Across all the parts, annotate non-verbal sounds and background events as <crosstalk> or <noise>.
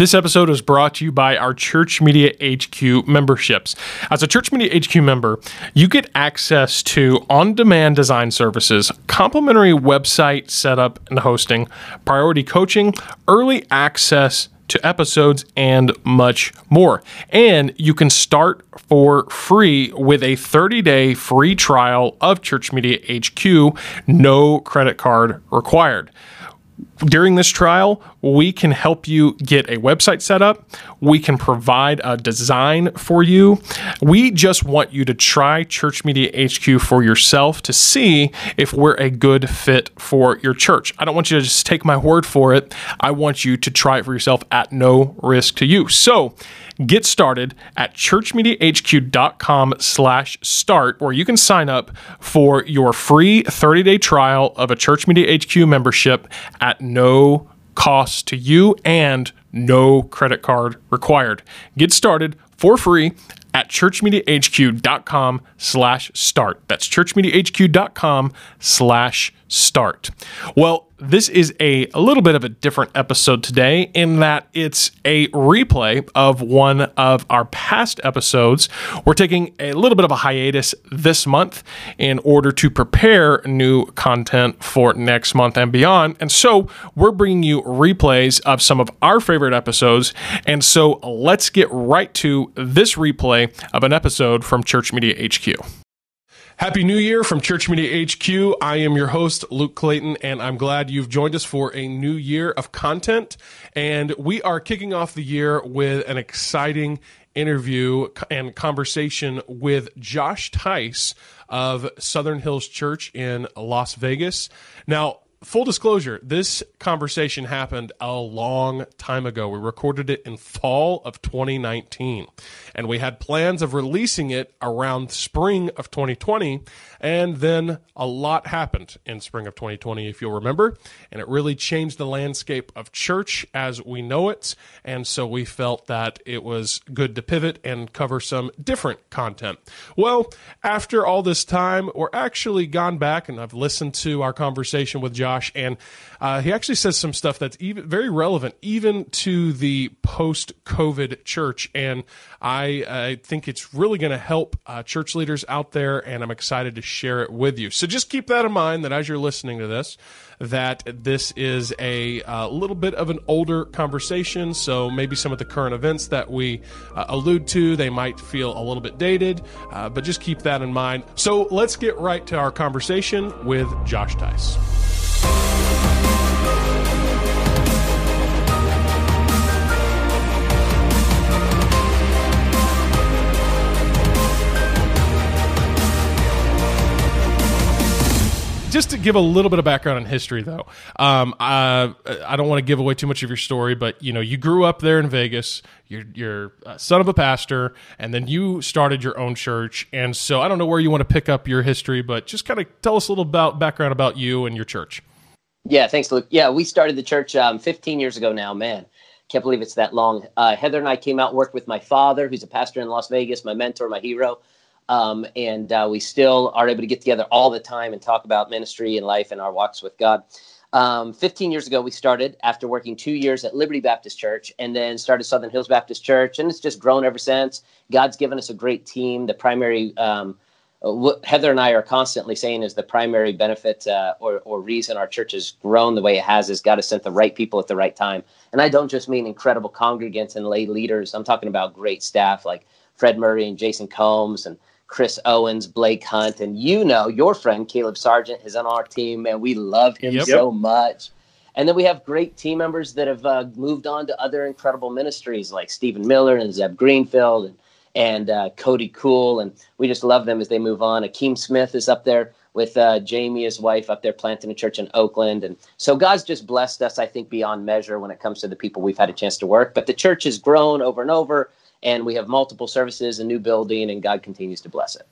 This episode is brought to you by our Church Media HQ memberships. As a Church Media HQ member, you get access to on demand design services, complimentary website setup and hosting, priority coaching, early access to episodes, and much more. And you can start for free with a 30 day free trial of Church Media HQ, no credit card required during this trial, we can help you get a website set up. We can provide a design for you. We just want you to try Church Media HQ for yourself to see if we're a good fit for your church. I don't want you to just take my word for it. I want you to try it for yourself at no risk to you. So, Get started at churchmediahq.com slash start, where you can sign up for your free 30-day trial of a Church Media HQ membership at no cost to you and no credit card required. Get started for free at churchmediahq.com slash start. That's churchmediahq.com slash start. Well, this is a, a little bit of a different episode today in that it's a replay of one of our past episodes. We're taking a little bit of a hiatus this month in order to prepare new content for next month and beyond. And so we're bringing you replays of some of our favorite episodes. And so let's get right to this replay of an episode from Church Media HQ. Happy New Year from Church Media HQ. I am your host, Luke Clayton, and I'm glad you've joined us for a new year of content. And we are kicking off the year with an exciting interview and conversation with Josh Teis of Southern Hills Church in Las Vegas. Now, full disclosure, this conversation happened a long time ago. We recorded it in fall of 2019, and we had plans of releasing it around spring of 2020. And then a lot happened in spring of 2020, if you'll remember, and it really changed the landscape of church as we know it. And so we felt that it was good to pivot and cover some different content. Well, after all this time, we're actually gone back and I've listened to our conversation with Josh Josh, and uh, he actually says some stuff that's even very relevant even to the post-COVID church, and I, I think it's really going to help uh, church leaders out there, and I'm excited to share it with you. So just keep that in mind that as you're listening to this, that this is a uh, little bit of an older conversation. So maybe some of the current events that we uh, allude to, they might feel a little bit dated, uh, but just keep that in mind. So let's get right to our conversation with Josh Teis. Just to give a little bit of background on history, though, um, I, I don't want to give away too much of your story, but you know, you grew up there in Vegas. You're, you're son of a pastor, and then you started your own church. And so, I don't know where you want to pick up your history, but just kind of tell us a little about background about you and your church. Yeah, thanks, Luke. Yeah, we started the church um, 15 years ago now. Man, can't believe it's that long. Uh, Heather and I came out worked with my father, who's a pastor in Las Vegas, my mentor, my hero. Um, and uh, we still are able to get together all the time and talk about ministry and life and our walks with God. Um, 15 years ago, we started after working two years at Liberty Baptist Church and then started Southern Hills Baptist Church. And it's just grown ever since. God's given us a great team. The primary um, what Heather and I are constantly saying is the primary benefit uh, or, or reason our church has grown the way it has is God has sent the right people at the right time. And I don't just mean incredible congregants and lay leaders. I'm talking about great staff like Fred Murray and Jason Combs and Chris Owens, Blake Hunt, and you know your friend Caleb Sargent is on our team, and we love him yep. so much. And then we have great team members that have uh, moved on to other incredible ministries like Stephen Miller and Zeb Greenfield and and uh, Cody Cool, and we just love them as they move on. Akeem Smith is up there with uh, Jamie, his wife, up there planting a church in Oakland, and so God's just blessed us, I think, beyond measure when it comes to the people we've had a chance to work. But the church has grown over and over, and we have multiple services, a new building, and God continues to bless it.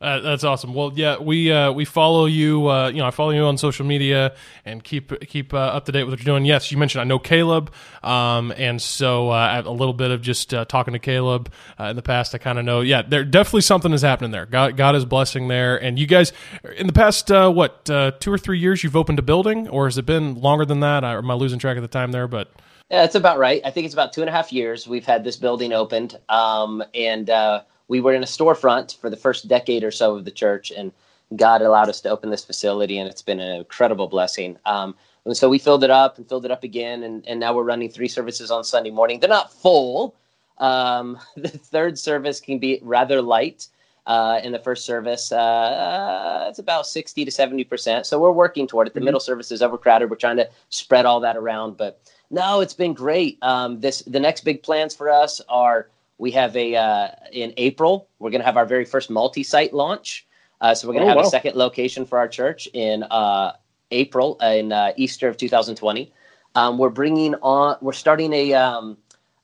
Uh, that's awesome. Well, yeah, we uh, we follow you. Uh, you know, I follow you on social media and keep keep uh, up to date with what you're doing. Yes, you mentioned I know Caleb, um, and so uh, a little bit of just uh, talking to Caleb in the past. I kind of know. Yeah, there definitely something is happening there. God, God is blessing there. And you guys, in the past what two or three years, you've opened a building, or has it been longer than that? I, am I losing track of the time there? But Yeah, that's about right. I think it's about two and a half years we've had this building opened, um, and uh, we were in a storefront for the first decade or so of the church, and God allowed us to open this facility, and it's been an incredible blessing. Um, and so we filled it up and filled it up again, and, and now we're running three services on Sunday morning. They're not full. Um, <laughs> the third service can be rather light. Uh, in the first service, uh, it's about 60 to 70 percent. So we're working toward it. The mm-hmm. middle service is overcrowded. We're trying to spread all that around, but no, it's been great. Um, this the next big plans for us are we have a uh, in April we're going to have our very first multi-site launch. Uh, so we're going to oh, have wow. a second location for our church in uh, April in uh, Easter of 2020. Um, we're bringing on we're starting a um,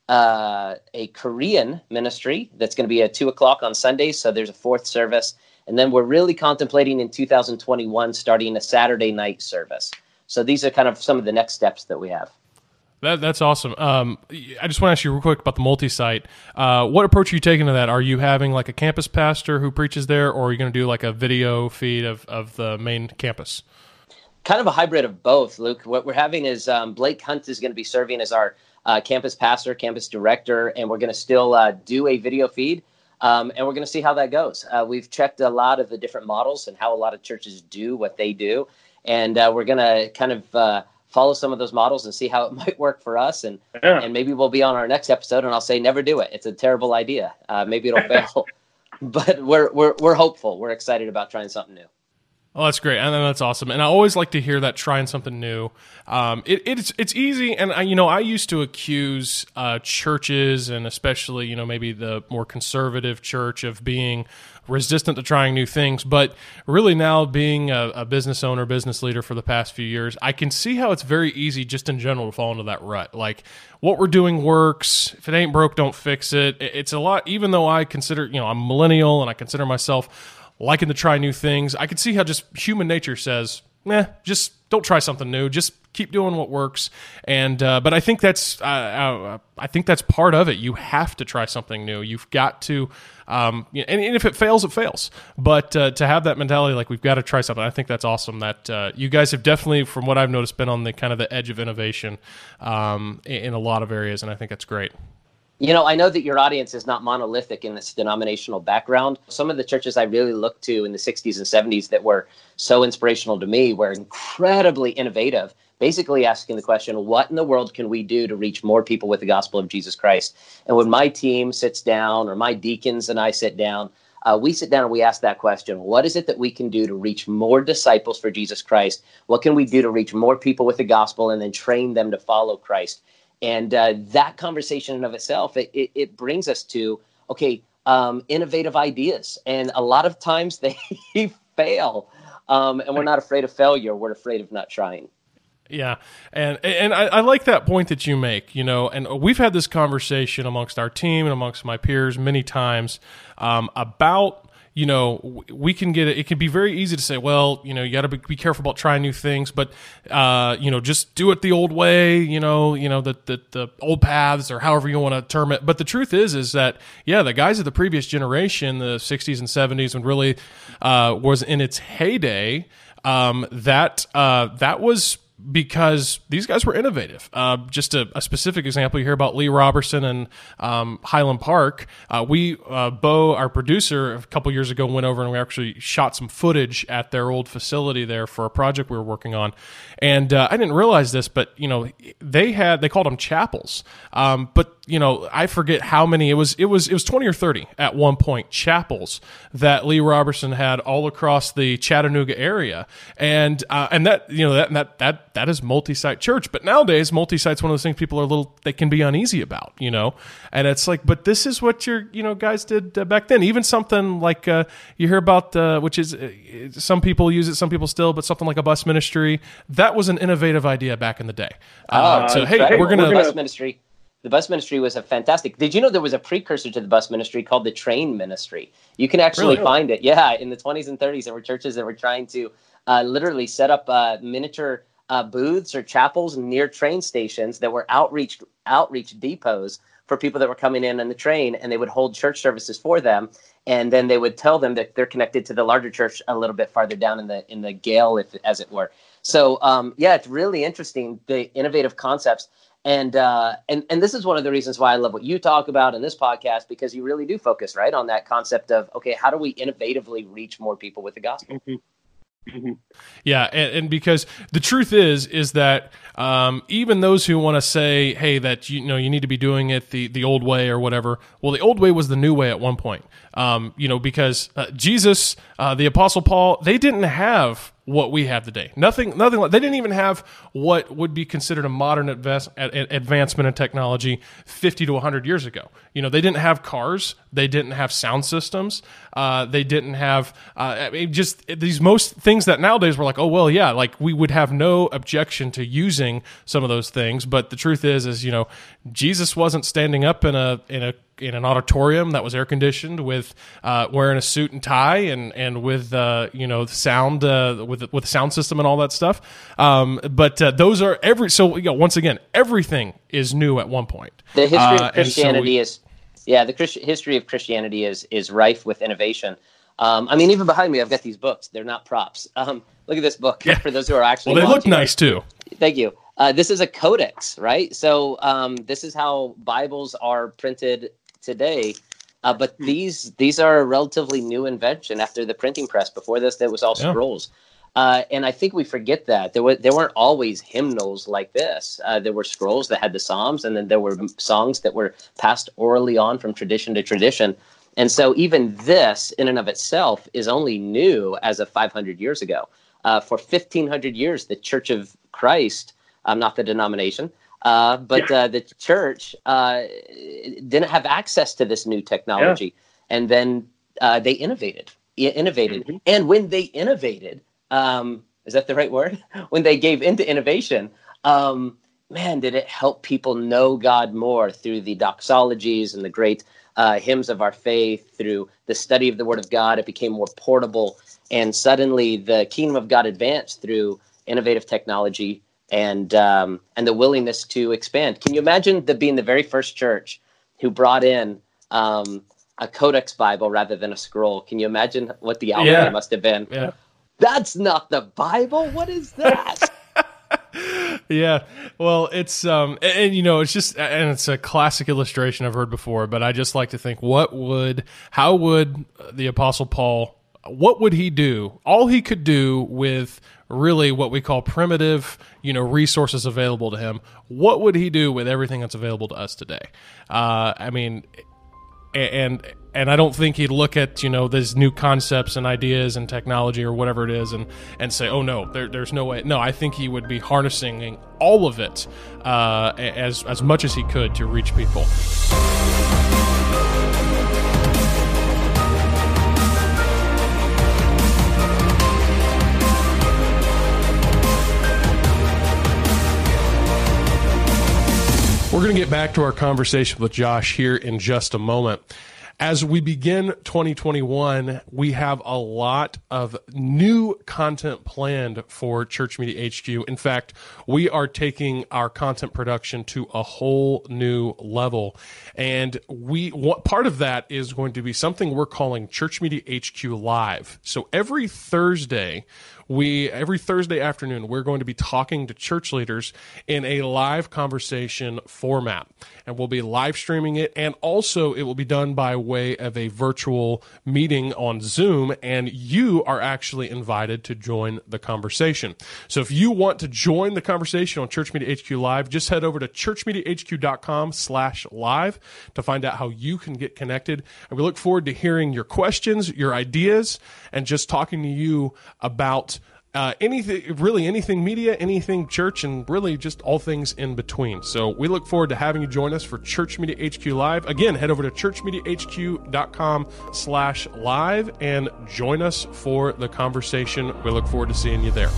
uh, a Korean ministry that's going to be at two o'clock on Sundays. So there's a fourth service, and then we're really contemplating in 2021 starting a Saturday night service. So these are kind of some of the next steps that we have. That, that's awesome. Um, I just want to ask you real quick about the multi-site. Uh, what approach are you taking to that? Are you having like a campus pastor who preaches there, or are you going to do like a video feed of, of the main campus? Kind of a hybrid of both, Luke. What we're having is um, Blake Hunt is going to be serving as our uh, campus pastor, campus director, and we're going to still uh, do a video feed. Um, and we're going to see how that goes. Uh, we've checked a lot of the different models and how a lot of churches do what they do, and uh, we're going to kind of uh, follow some of those models and see how it <laughs> might work for us. And yeah. and maybe we'll be on our next episode, and I'll say never do it. It's a terrible idea. Uh, maybe it'll <laughs> fail, <laughs> but we're we're we're hopeful. We're excited about trying something new. Oh, that's great, and that's awesome. And I always like to hear that trying something new. Um, it, it's it's easy, and I, you know I used to accuse uh, churches, and especially you know maybe the more conservative church, of being resistant to trying new things. But really, now being a, a business owner, business leader for the past few years, I can see how it's very easy, just in general, to fall into that rut. Like what we're doing works. If it ain't broke, don't fix it. It's a lot. Even though I consider, you know, I'm millennial, and I consider myself liking to try new things. I could see how just human nature says, "Eh, just don't try something new. Just keep doing what works." And uh, but I think that's uh, uh, I think that's part of it. You have to try something new. You've got to, um, and, and, if it fails, it fails. But uh, to have that mentality, like we've got to try something, I think that's awesome. That uh, you guys have definitely, from what I've noticed, been on the kind of the edge of innovation um, in, in a lot of areas, and I think that's great. You know, I know that your audience is not monolithic in this denominational background. Some of the churches I really looked to in the 60s and 70s that were so inspirational to me were incredibly innovative, basically asking the question, what in the world can we do to reach more people with the gospel of Jesus Christ? And when my team sits down or my deacons and I sit down, uh, we sit down and we ask that question what is it that we can do to reach more disciples for jesus christ what can we do to reach more people with the gospel and then train them to follow christ and uh, that conversation in of itself it, it, it brings us to okay um, innovative ideas. And a lot of times <laughs> they fail. Um, and we're not afraid of failure. We're afraid of not trying. Yeah, and and I, I, like that point that you make. You know, and we've had this conversation amongst our team and amongst my peers many times um, about you know, we can get it. It can be very easy to say, well, you know, you got to be, be, careful about trying new things, but uh, you know, just do it the old way. You know, you know the, the the old paths or however you want to term it. But the truth is, is that yeah, the guys of the previous generation, the '60s and '70s, when really uh, was in its heyday, um, that uh, that was because these guys were innovative. Uh, just a, a, specific example, you hear about Lee Roberson and um, Highland Park. Uh, we, uh, Bo, our producer, a couple years ago went over and we actually shot some footage at their old facility there for a project we were working on. And uh, I didn't realize this, but you know, they had they called them chapels. Um, but you know, I forget how many it was. It was it was twenty or thirty at one point chapels that Lee Roberson had all across the Chattanooga area, and uh, and that you know that that that that is multi-site church. But nowadays, multi-site's one of those things people are a little they can be uneasy about, you know. And it's like, but this is what your you know guys did uh, back then. Even something like uh, you hear about, uh, which is uh, some people use it, some people still, but something like a bus ministry that was an innovative idea back in the day. Uh, so hey, we're gonna bus ministry the bus ministry was a fantastic. Did you know there was a precursor to the bus ministry called the train ministry? You can actually really? find it. Yeah, in the 20s and 30s, there were churches that were trying to uh, literally set up uh, miniature uh, booths or chapels near train stations that were outreach outreach depots for people that were coming in on the train, and they would hold church services for them, and then they would tell them that they're connected to the larger church a little bit farther down in the in the gale, if as it were. So um, yeah, it's really interesting the innovative concepts and uh, and and this is one of the reasons why I love what you talk about in this podcast because you really do focus right on that concept of okay, how do we innovatively reach more people with the gospel? Mm-hmm. Mm-hmm. Yeah, and, and, because the truth is, is that um, even those who want to say, "Hey, that you know you need to be doing it the the old way or whatever," well, the old way was the new way at one point. Um, you know, because uh, Jesus, uh, the Apostle Paul, they didn't have what we have today. Nothing, nothing. Like, they didn't even have what would be considered a modern advance, advancement in technology 50 to 100 years ago. You know, they didn't have cars. They didn't have sound systems. Uh, they didn't have uh, I mean, just these most things that nowadays we're like, oh well, yeah, like we would have no objection to using some of those things. But the truth is, is you know, Jesus wasn't standing up in a in a in an auditorium that was air conditioned with uh, wearing a suit and tie and and with uh, you know sound uh, with with sound system and all that stuff. Um, but uh, those are every so you know, once again everything is new at one point. The history of uh, Christianity so we, is yeah the Christ- history of Christianity is is rife with innovation. Um, I mean, even behind me, I've got these books. They're not props. Um, look at this book yeah. for those who are actually. Well, they look nice too. Thank you. Uh, this is a codex, right? So um, this is how Bibles are printed today. Uh, but hmm. these these are a relatively new invention after the printing press. Before this, there was all yeah. scrolls. Uh, and I think we forget that there were there weren't always hymnals like this. Uh, there were scrolls that had the psalms, and then there were songs that were passed orally on from tradition to tradition. And so even this, in and of itself, is only new as of 500 years ago. Uh, for 1500 years, the Church of Christ, um, not the denomination, uh, but yeah. uh, the church uh, didn't have access to this new technology, yeah. and then uh, they innovated, innovated, mm-hmm. and when they innovated, um, is that the right word? <laughs> when they gave into innovation, um, man, did it help people know God more through the doxologies and the great uh, hymns of our faith, through the study of the Word of God. It became more portable, and suddenly the kingdom of God advanced through innovative technology and um, and the willingness to expand. Can you imagine the being the very first church who brought in um, a Codex Bible rather than a scroll? Can you imagine what the outcome yeah. must have been? Yeah. That's not the Bible. What is that? <laughs> yeah well it's um and, and, you know it's just and it's a classic illustration i've heard before but i just like to think what would how would the apostle paul what would he do all he could do with really what we call primitive, you know, resources available to him. What would he do with everything that's available to us today? Uh, I mean, and and I don't think he'd look at you know these new concepts and ideas and technology or whatever it is and and say, oh no, there, there's no way. No, I think he would be harnessing all of it uh, as as much as he could to reach people. Going to get back to our conversation with Josh here in just a moment. As we begin 2021, we have a lot of new content planned for Church Media HQ. In fact, we are taking our content production to a whole new level. And we what part of that is going to be something we're calling Church Media HQ Live. So every Thursday, we every Thursday afternoon we're going to be talking to church leaders in a live conversation format, and we'll be live streaming it, and also it will be done by way of a virtual meeting on Zoom, and you are actually invited to join the conversation. So if you want to join the conversation on Church Media HQ Live, just head over to churchmediahq.com/live to find out how you can get connected, and we look forward to hearing your questions, your ideas, and just talking to you about uh, anything, really anything media, anything church, and really just all things in between. So we look forward to having you join us for Church Media HQ Live. Again, head over to churchmediahq.com slash live and join us for the conversation. We look forward to seeing you there.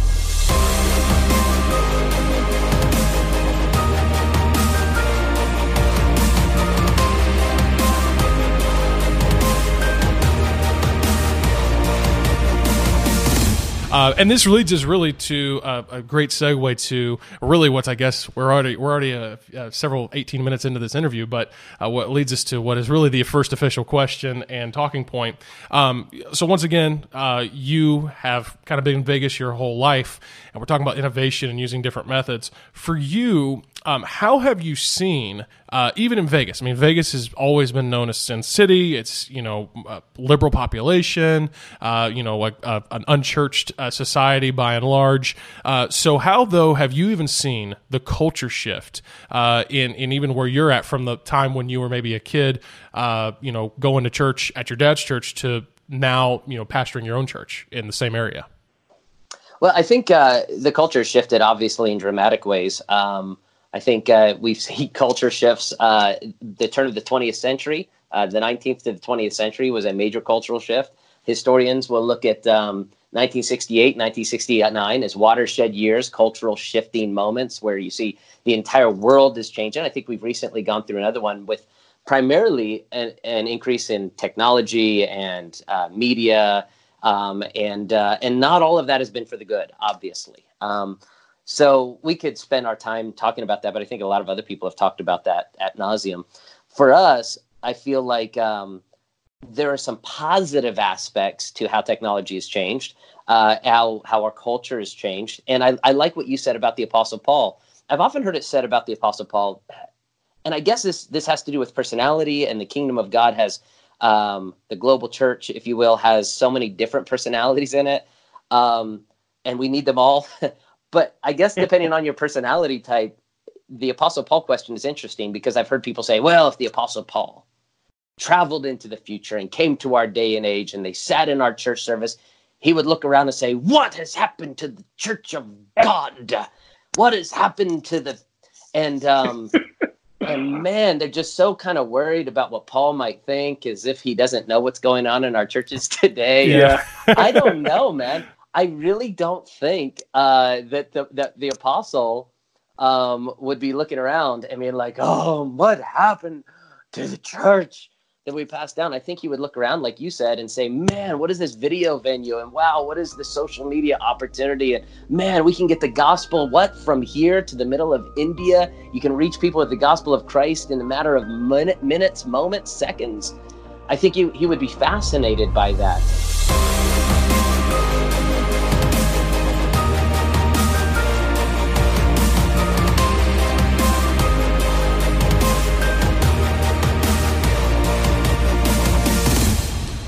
Uh, and this leads us really to uh, a great segue to really what's I guess we're already we're already uh, uh, several 18 minutes into this interview, but what leads us to what is really the first official question and talking point. Um, so once again, you have kind of been in Vegas your whole life, and we're talking about innovation and using different methods. For you, um, how have you seen, uh, even in Vegas? I mean, Vegas has always been known as Sin City. It's you know a liberal population, uh, you know, like uh, an unchurched uh, society by and large. Uh, so, how though have you even seen the culture shift uh, in in even where you're at from the time when you were maybe a kid, you know, going to church at your dad's church to now, you know, pastoring your own church in the same area? Well, I think the culture shifted obviously in dramatic ways. Um, I think uh, we've <laughs> seen culture shifts. Uh, the turn of the 20th century, uh, the 19th to the 20th century, was a major cultural shift. Historians will look at um, 1968, 1969 as watershed years, cultural shifting moments where you see the entire world is changing. I think we've recently gone through another one with primarily an, an increase in technology and uh, media, um, and uh, and not all of that has been for the good, obviously. Um, so we could spend our time talking about that, but I think a lot of other people have talked about that at nauseum. For us, I feel like um, there are some positive aspects to how technology has changed, uh, how how our culture has changed, and I, I like what you said about the Apostle Paul. I've often heard it said about the Apostle Paul, and I guess this this has to do with personality and the kingdom of God has um, the global church, if you will, has so many different personalities in it, um, and we need them all. <laughs> But I guess depending on your personality type, the Apostle Paul question is interesting because I've heard people say, well, if the Apostle Paul traveled into the future and came to our day and age and they sat in our church service, he would look around and say, What has happened to the church of God? What has happened to the. And, um, and <laughs> man, they're just so kind of worried about what Paul might think as if he doesn't know what's going on in our churches <laughs> today. Yeah. I don't <laughs> know, man. I really don't think uh, that the that the apostle um, would be looking around and being like, "Oh, what happened to the church that we passed down?" I think he would look around, like you said, and say, "Man, what is this video venue? And wow, what is the social media opportunity? And man, we can get the gospel what from here to the middle of India. You can reach people with the gospel of Christ in a matter of minute, minutes, moments, seconds." I think he, he would be fascinated by that.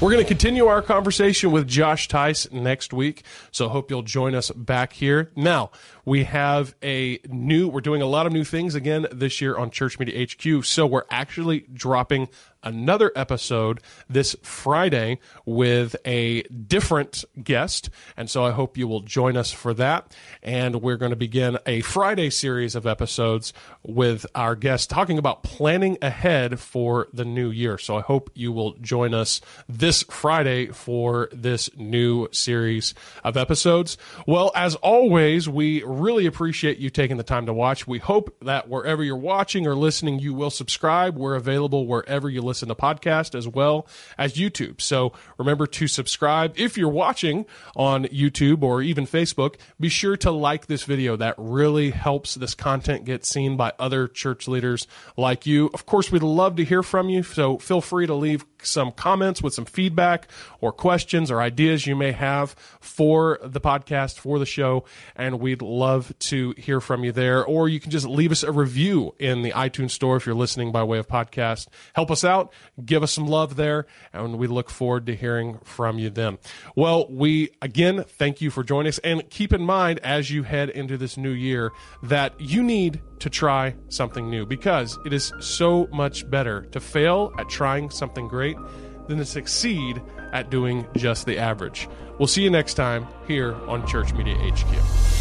We're going to continue our conversation with Josh Teis next week, so hope you'll join us back here. Now, we have a new, we're doing a lot of new things again this year on Church Media HQ, so we're actually dropping another episode this Friday with a different guest. And so I hope you will join us for that. And we're going to begin a Friday series of episodes with our guest talking about planning ahead for the new year. So I hope you will join us this Friday for this new series of episodes. Well, as always, we really appreciate you taking the time to watch. We hope that wherever you're watching or listening, you will subscribe. We're available wherever you listen to podcast as well as YouTube. So remember to subscribe. If you're watching on YouTube or even Facebook, be sure to like this video. That really helps this content get seen by other church leaders like you. Of course, we'd love to hear from you. So feel free to leave some comments with some feedback or questions or ideas you may have for the podcast, for the show, and we'd love to hear from you there. Or you can just leave us a review in the iTunes store if you're listening by way of podcast. Help us out, give us some love there, and we look forward to hearing from you then. Well, we again thank you for joining us, and keep in mind as you head into this new year that you need to try something new because it is so much better to fail at trying something great than to succeed at doing just the average. We'll see you next time here on Church Media HQ.